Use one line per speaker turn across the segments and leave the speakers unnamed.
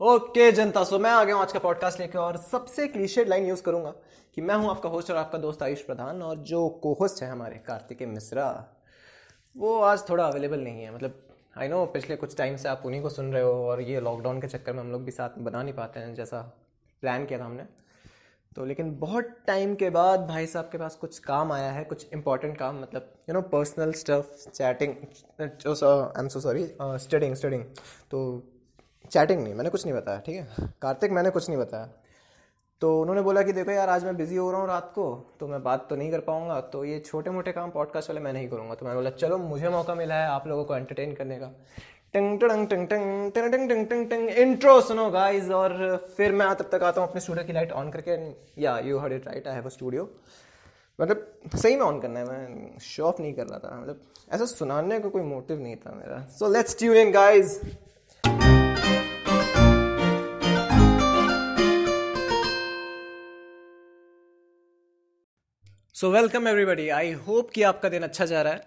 Okay जनता, सो मैं आ गया हूँ आज का पॉडकास्ट लेकर और सबसे क्लीशेड लाइन यूज़ करूँगा कि मैं हूँ आपका होस्ट और आपका दोस्त आयुष प्रधान और जो को होस्ट है हमारे कार्तिकेय मिश्रा, वो आज थोड़ा अवेलेबल नहीं है। मतलब आई नो पिछले कुछ टाइम से आप उन्हीं को सुन रहे हो और ये लॉकडाउन के चक्कर में हम लोग भी साथ बना नहीं पाते हैं जैसा प्लान किया था हमने। तो लेकिन बहुत टाइम के बाद भाई साहब के पास कुछ काम आया है, कुछ इंपॉर्टेंट काम मतलब you know personal stuff chatting I am so sorry studying studying तो चैटिंग नहीं, मैंने कुछ नहीं बताया, ठीक है? कार्तिक, मैंने कुछ नहीं बताया। तो उन्होंने बोला कि देखो यार, आज मैं बिज़ी हो रहा हूँ रात को तो मैं बात तो नहीं कर पाऊँगा तो ये छोटे मोटे काम पॉडकास्ट वाले मैं नहीं करूँगा। तो मैंने बोला, चलो, मुझे मौका मिला है आप लोगों को एंटरटेन करने का। टंग टंग टंग टंग टंग टंग टंग टंग टंग इंट्रो सुनो गाइस और फिर मैं तब तक आता हूँ अपने स्टूडियो की लाइट ऑन करके। Yeah you heard it right I have a studio मतलब सही में ऑन करना है, मैं शो ऑफ़ नहीं कर रहा था। मतलब ऐसा सुनाने का कोई मोटिव नहीं था मेरा। So let's tune in guys so welcome everybody I hope कि आपका दिन अच्छा जा रहा है।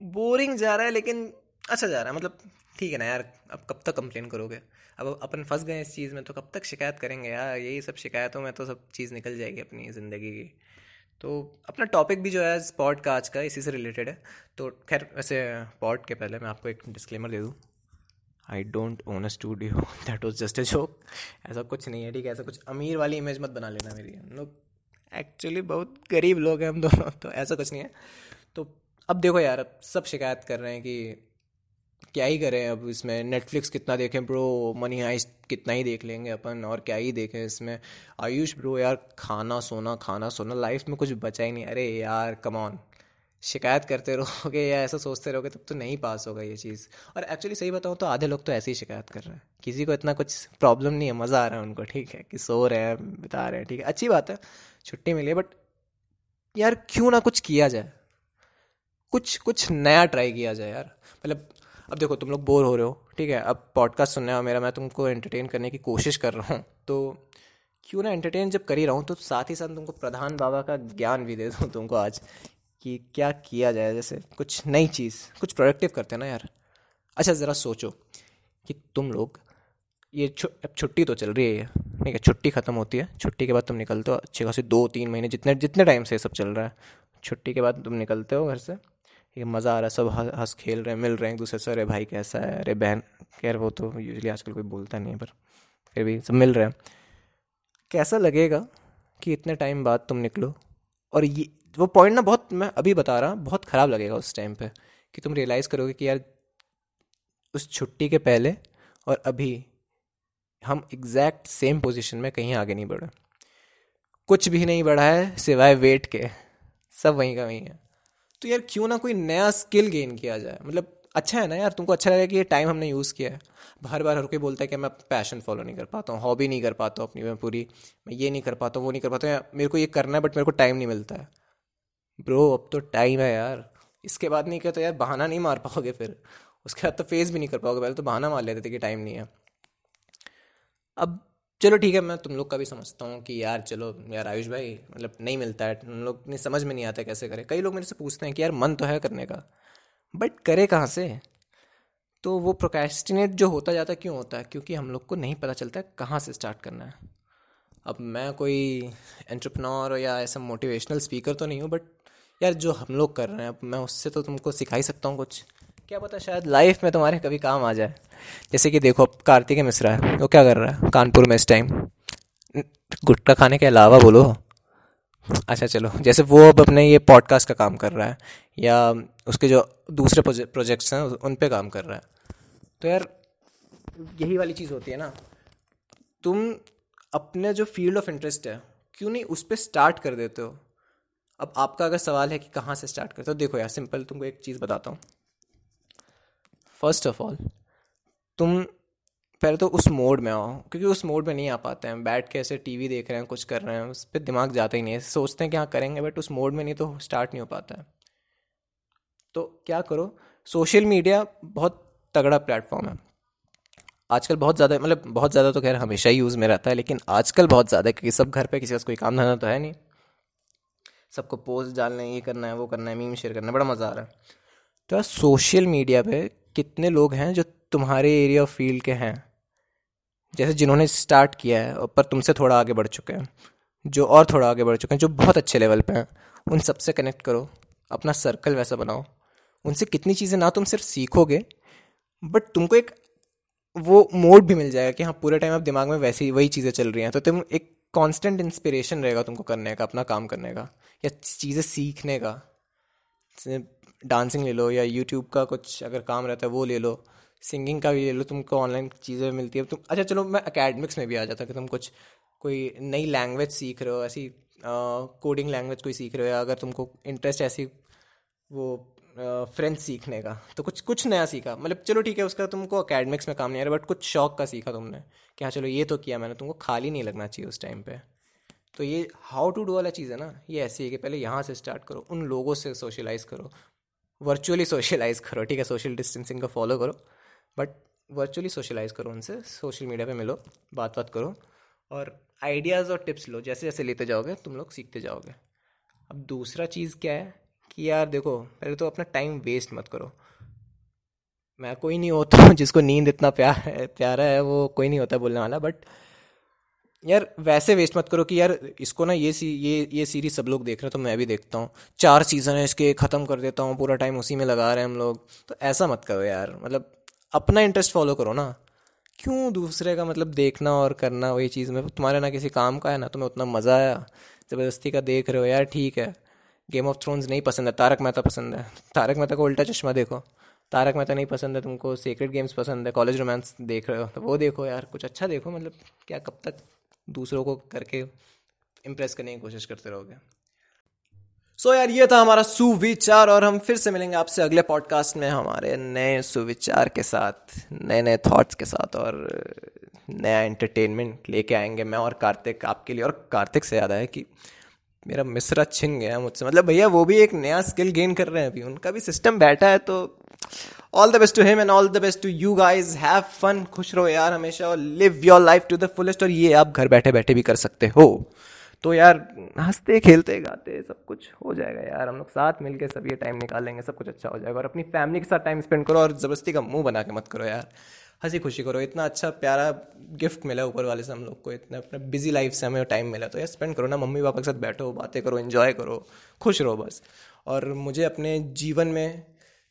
बोरिंग जा रहा है, लेकिन अच्छा जा रहा है। मतलब ठीक है ना यार, अब कब तक कंप्लेन करोगे? अब अपन फंस गए इस चीज़ में तो कब तक शिकायत करेंगे यार? यही सब शिकायतों में तो सब चीज़ निकल जाएगी अपनी ज़िंदगी की। तो अपना टॉपिक भी जो है पॉड का आज का, इसी से रिलेटेड है। तो खैर, वैसे पॉट के पहले मैं आपको एक डिस्क्लेमर दे दूँ। I don't own a studio that was just a joke ऐसा कुछ नहीं है, ठीक है? ऐसा कुछ अमीर वाली इमेज मत बना लेना मेरी। हम लोग एक्चुअली बहुत गरीब लोग हैं हम दोनों तो ऐसा कुछ नहीं है। तो अब देखो यार, अब सब शिकायत कर रहे हैं कि क्या ही करें, अब इसमें नेटफ्लिक्स कितना देखें ब्रो मनी हाइस्ट कितना ही देख लेंगे अपन, और क्या ही देखें इसमें। आयुष ब्रो यार, खाना, सोना खाना, सोना लाइफ में कुछ बचा ही नहीं। अरे यार कमॉन शिकायत करते रहोगे या ऐसा सोचते रहोगे, तब तो नहीं पास होगा ये चीज़। और एक्चुअली सही बताऊँ तो आधे लोग तो ऐसे ही शिकायत कर रहे हैं। किसी को इतना कुछ प्रॉब्लम नहीं है, मज़ा आ रहा है उनको, ठीक है, कि सो रहे हैं, बिता रहे हैं, ठीक है। अच्छी बात है। छुट्टी मिली है बट यार क्यों ना कुछ किया जाए? कुछ कुछ नया ट्राई किया जाए यार। मतलब अब देखो, तुम लोग बोर हो रहे हो, ठीक है? अब पॉडकास्ट सुनने मेरा, मैं तुमको एंटरटेन करने की कोशिश कर रहा हूँ। तो क्यों ना एंटरटेन जब कर ही रहा हूँ तो साथ ही साथ तुमको प्रधान बाबा का ज्ञान भी दे दूँ तुमको आज, कि क्या किया जाए, जैसे कुछ नई चीज़, कुछ प्रोडक्टिव करते हैं ना यार। अच्छा ज़रा सोचो कि तुम लोग ये अब छुट्टी तो चल रही है ठीक है, छुट्टी ख़त्म होती है। छुट्टी के बाद तुम निकलते हो, अच्छे खासी दो तीन महीने जितने जितने टाइम से ये सब चल रहा है। छुट्टी के बाद तुम निकलते हो घर से। ये मज़ा आ रहा है, सब हंस खेल रहे हैं, मिल रहे हैं एक दूसरे से। अरे भाई कैसा है? अरे बहन, खैर वो तो यूजली आजकल कोई बोलता नहीं है, पर फिर भी सब मिल रहे हैं। कैसा लगेगा कि इतने टाइम बाद तुम निकलो? और ये, वो पॉइंट ना बहुत, मैं अभी बता रहा बहुत ख़राब लगेगा उस टाइम पे कि तुम रियलाइज़ करोगे कि यार, उस छुट्टी के पहले और अभी हम एग्जैक्ट सेम पोजीशन में कहीं आगे नहीं बढ़े। कुछ भी नहीं बढ़ा है, सिवाय वेट के। सब वहीं का वहीं है। तो यार क्यों ना कोई नया स्किल गेन किया जाए? मतलब अच्छा है ना यार, तुमको अच्छा लगेगा कि ये टाइम हमने यूज़ किया है। बार बार हर कोई बोलता है कि मैं पैशन फॉलो नहीं कर पाता हूँ हॉबी नहीं कर पाता हूँ अपनी मैं पूरी, मैं ये नहीं कर पाता हूँ, वो नहीं कर पाता हूँ मेरे को ये करना है बट मेरे को टाइम नहीं मिलता है। ब्रो अब तो टाइम है यार। इसके बाद नहीं किया तो यार बहाना नहीं मार पाओगे फिर। उसके बाद तो फेस भी नहीं कर पाओगे। पहले तो बहाना मार लेते थे कि टाइम नहीं है। अब चलो ठीक है, मैं तुम लोग का भी समझता हूँ कि यार चलो, यार आयुष भाई मतलब नहीं मिलता है तुम लोग नहीं समझ में नहीं आता कैसे करें। कई लोग मेरे से पूछते हैं कि यार मन तो है करने का बट करे कहाँ से? तो वो प्रोकेस्टिनेट जो होता जाता क्यों होता है? क्योंकि हम लोग को नहीं पता चलता है कहाँ से स्टार्ट करना है। अब मैं कोई एंट्रप्रनोर या ऐसा मोटिवेशनल स्पीकर तो नहीं हूँ बट यार जो हम लोग कर रहे हैं, अब मैं उससे तो तुमको सिखा ही सकता हूँ कुछ। क्या पता शायद लाइफ में तुम्हारे कभी काम आ जाए। जैसे कि देखो कार्तिक मिश्रा है वो क्या कर रहा है कानपुर में इस टाइम गुटखा खाने के अलावा बोलो। अच्छा चलो, जैसे वो अब अपने ये पॉडकास्ट का काम कर रहा है, या उसके जो दूसरे प्रोजेक्ट्स हैं, उन पे काम कर रहा है। तो यार, यही वाली चीज़ होती है ना। तुम अपने जो फ़ील्ड ऑफ़ इंटरेस्ट है, क्यों नहीं उस पर स्टार्ट कर देते हो? अब आपका अगर सवाल है कि कहाँ से स्टार्ट करते हो, देखो यार सिंपल तुमको एक चीज़ बताता हूँ। फ़र्स्ट ऑफ़ ऑल तुम पहले तो उस मोड में आओ, क्योंकि उस मोड में नहीं आ पाते हैं। बैठ के ऐसे टीवी देख रहे हैं, कुछ कर रहे हैं, उस पर दिमाग जाता ही नहीं है। सोचते हैं कि हाँ करेंगे बट उस मोड में नहीं तो स्टार्ट नहीं हो पाता है। तो क्या करो? सोशल मीडिया बहुत तगड़ा प्लेटफॉर्म है। आजकल बहुत ज़्यादा मतलब बहुत ज़्यादा तो खैर हमेशा ही यूज़ में रहता है, लेकिन आजकल बहुत ज़्यादा क्योंकि सब घर पे किसी का कोई काम धंधा तो है नहीं। सबको पोस्ट डालना है, ये करना है, वो करना है मीम शेयर करना है, बड़ा मज़ा आ रहा है। तो सोशल मीडिया पे कितने लोग हैं जो तुम्हारे एरिया ऑफ़ फ़ील्ड के हैं? जैसे जिन्होंने स्टार्ट किया है पर तुमसे थोड़ा आगे बढ़ चुके हैं, जो और थोड़ा आगे बढ़ चुके हैं, जो बहुत अच्छे लेवल पे हैं, उन सबसे कनेक्ट करो, अपना सर्कल वैसा बनाओ। उनसे कितनी चीज़ें ना तुम सिर्फ़ सीखोगे बट तुमको एक वो मोड भी मिल जाएगा कि हाँ पूरे टाइम आप दिमाग में वैसी वही चीज़ें चल रही हैं। तो तुम एक कांस्टेंट इंस्पिरेशन रहेगा तुमको करने का, अपना काम करने का, या चीज़ें सीखने का। डांसिंग ले लो या यूट्यूब का कुछ अगर काम रहता है, वो ले लो। सिंगिंग का भी ले लो, तुमको ऑनलाइन चीज़ें मिलती है। तुम अच्छा चलो, मैं अकेडमिक्स में भी आ जाता कि तुम कुछ, कोई नई लैंग्वेज सीख रहे हो, ऐसी कोडिंग लैंग्वेज कोई सीख रहे हो, या अगर तुमको इंटरेस्ट ऐसी वो फ्रेंच सीखने का तो कुछ कुछ नया सीखा। मतलब चलो, ठीक है, उसका तुमको अकेडमिक्स में काम नहीं आ रहा बट कुछ शौक का सीखा तुमने, कि हाँ चलो, ये तो किया मैंने, तुमको खाली नहीं लगना चाहिए उस टाइम पे। तो ये हाउ टू डू वाला चीज़ है ना, ये ऐसी है कि पहले यहाँ से स्टार्ट करो, उन लोगों से सोशलाइज करो। वर्चुअली सोशलाइज करो, ठीक है? सोशल डिस्टेंसिंग का फॉलो करो बट वर्चुअली सोशलाइज करो उनसे। सोशल मीडिया पे मिलो बात बात करो, और आइडियाज़ और टिप्स लो। जैसे जैसे लेते जाओगे, तुम लोग सीखते जाओगे। अब दूसरा चीज़ क्या है कि यार देखो, पहले तो अपना टाइम वेस्ट मत करो। मैं कोई नहीं होता जिसको नींद इतना प्यार है प्यारा है, वो कोई नहीं होता बोलने वाला बट यार, वैसे वेस्ट मत करो कि यार, इसको ना ये सी, ये ये सीरीज़ सब लोग देख रहे हैं तो मैं भी देखता हूँ। चार सीज़न है, इसके ख़त्म कर देता हूँ, पूरा टाइम उसी में लगा रहे हैं हम लोग। तो ऐसा मत करो यार मतलब अपना इंटरेस्ट फॉलो करो ना। क्यों दूसरे का मतलब देखना और करना, वही चीज़ में? तुम्हारे ना किसी काम का है ना, तुम्हें उतना मज़ा आया? ज़बरदस्ती का देख रहे हो यार, ठीक है। गेम ऑफ़ थ्रोन्स नहीं पसंद है, तारक मेहता पसंद है। तारक मेहता को उल्टा चश्मा देखो। तारक मेहता नहीं पसंद है तुमको सीक्रेट गेम्स पसंद है कॉलेज रोमांस देख रहे हो तो वो देखो यार, कुछ अच्छा देखो मतलब क्या, कब तक दूसरों को करके इम्प्रेस करने की कोशिश करते रहोगे। सो so यार, ये था हमारा सुविचार और हम फिर से मिलेंगे आपसे अगले पॉडकास्ट में हमारे नए सुविचार के साथ नए नए थॉट्स के साथ और नया एंटरटेनमेंट लेके आएँगे मैं और कार्तिक आपके लिए। और कार्तिक से याद है कि मेरा मिसरा छिन गया मुझसे। मतलब भैया, वो भी एक नया स्किल गेन कर रहे हैं अभी। उनका भी सिस्टम बैठा है तो all the best to him and all the best to you guys have fun खुश रहो यार हमेशा और live your life to the fullest और ये आप घर बैठे बैठे भी कर सकते हो तो यार, हँसते, खेलते, गाते, सब कुछ हो जाएगा यार। हम लोग साथ मिलके सब ये टाइम निकालेंगे, सब कुछ अच्छा हो जाएगा। और अपनी फैमिली के साथ टाइम स्पेंड करो और ज़बरदस्ती का मुँह बना के मत करो यार। हँसी खुशी करो। इतना अच्छा प्यारा गिफ्ट मिला ऊपर वाले से हम लोग को। इतना अपना बिज़ी लाइफ से हमें टाइम मिला तो यार स्पेंड करो ना। मम्मी पापा के साथ बैठो, बातें करो इन्जॉय करो। खुश रहो बस। और मुझे अपने जीवन में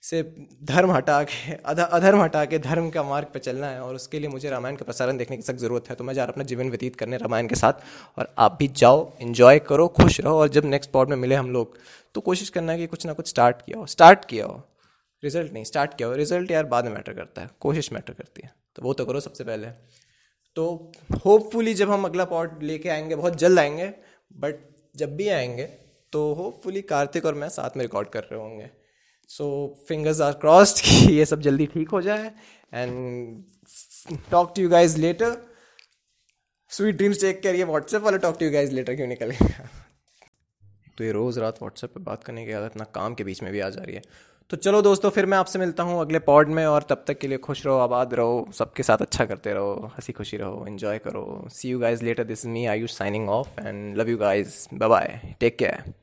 से धर्म हटा के अधर्म हटा के धर्म का मार्ग पर चलना है और उसके लिए मुझे रामायण का प्रसारण देखने की सख्त ज़रूरत है। तो मैं जा रहा अपना जीवन व्यतीत करने रामायण के साथ और आप भी जाओ इन्जॉय करो, खुश रहो और जब नेक्स्ट पॉड में मिले हम लोग तो कोशिश करना है कि कुछ ना कुछ स्टार्ट किया हो। स्टार्ट किया हो। रिज़ल्ट नहीं स्टार्ट किया हो। रिज़ल्ट यार बाद में मैटर करता है। कोशिश मैटर करती है। तो वो तो करो सबसे पहले। तो होपफुली जब हम अगला पॉड लेके आएँगे, बहुत जल्द आएँगे बट जब भी आएँगे तो होपफुली कार्तिक और मैं साथ में रिकॉर्ड कर रहे होंगे। सो फिंगर्स आर क्रॉस्ड कि ये सब जल्दी ठीक हो जाए। And talk to you guys later sweet dreams take care ये व्हाट्सएप वाला talk to you guys later क्यों निकलेगा तो ये रोज़ रात व्हाट्सएप पे बात करने की आदत ना काम के बीच में भी आ जा रही है। तो चलो दोस्तों, फिर मैं आपसे मिलता हूँ अगले पॉड में और तब तक के लिए खुश रहो, आबाद रहो, सबके साथ अच्छा करते रहो, हँसी खुशी रहो एंजॉय करो। See you guys later this is me I you signing off and love you guys bye take care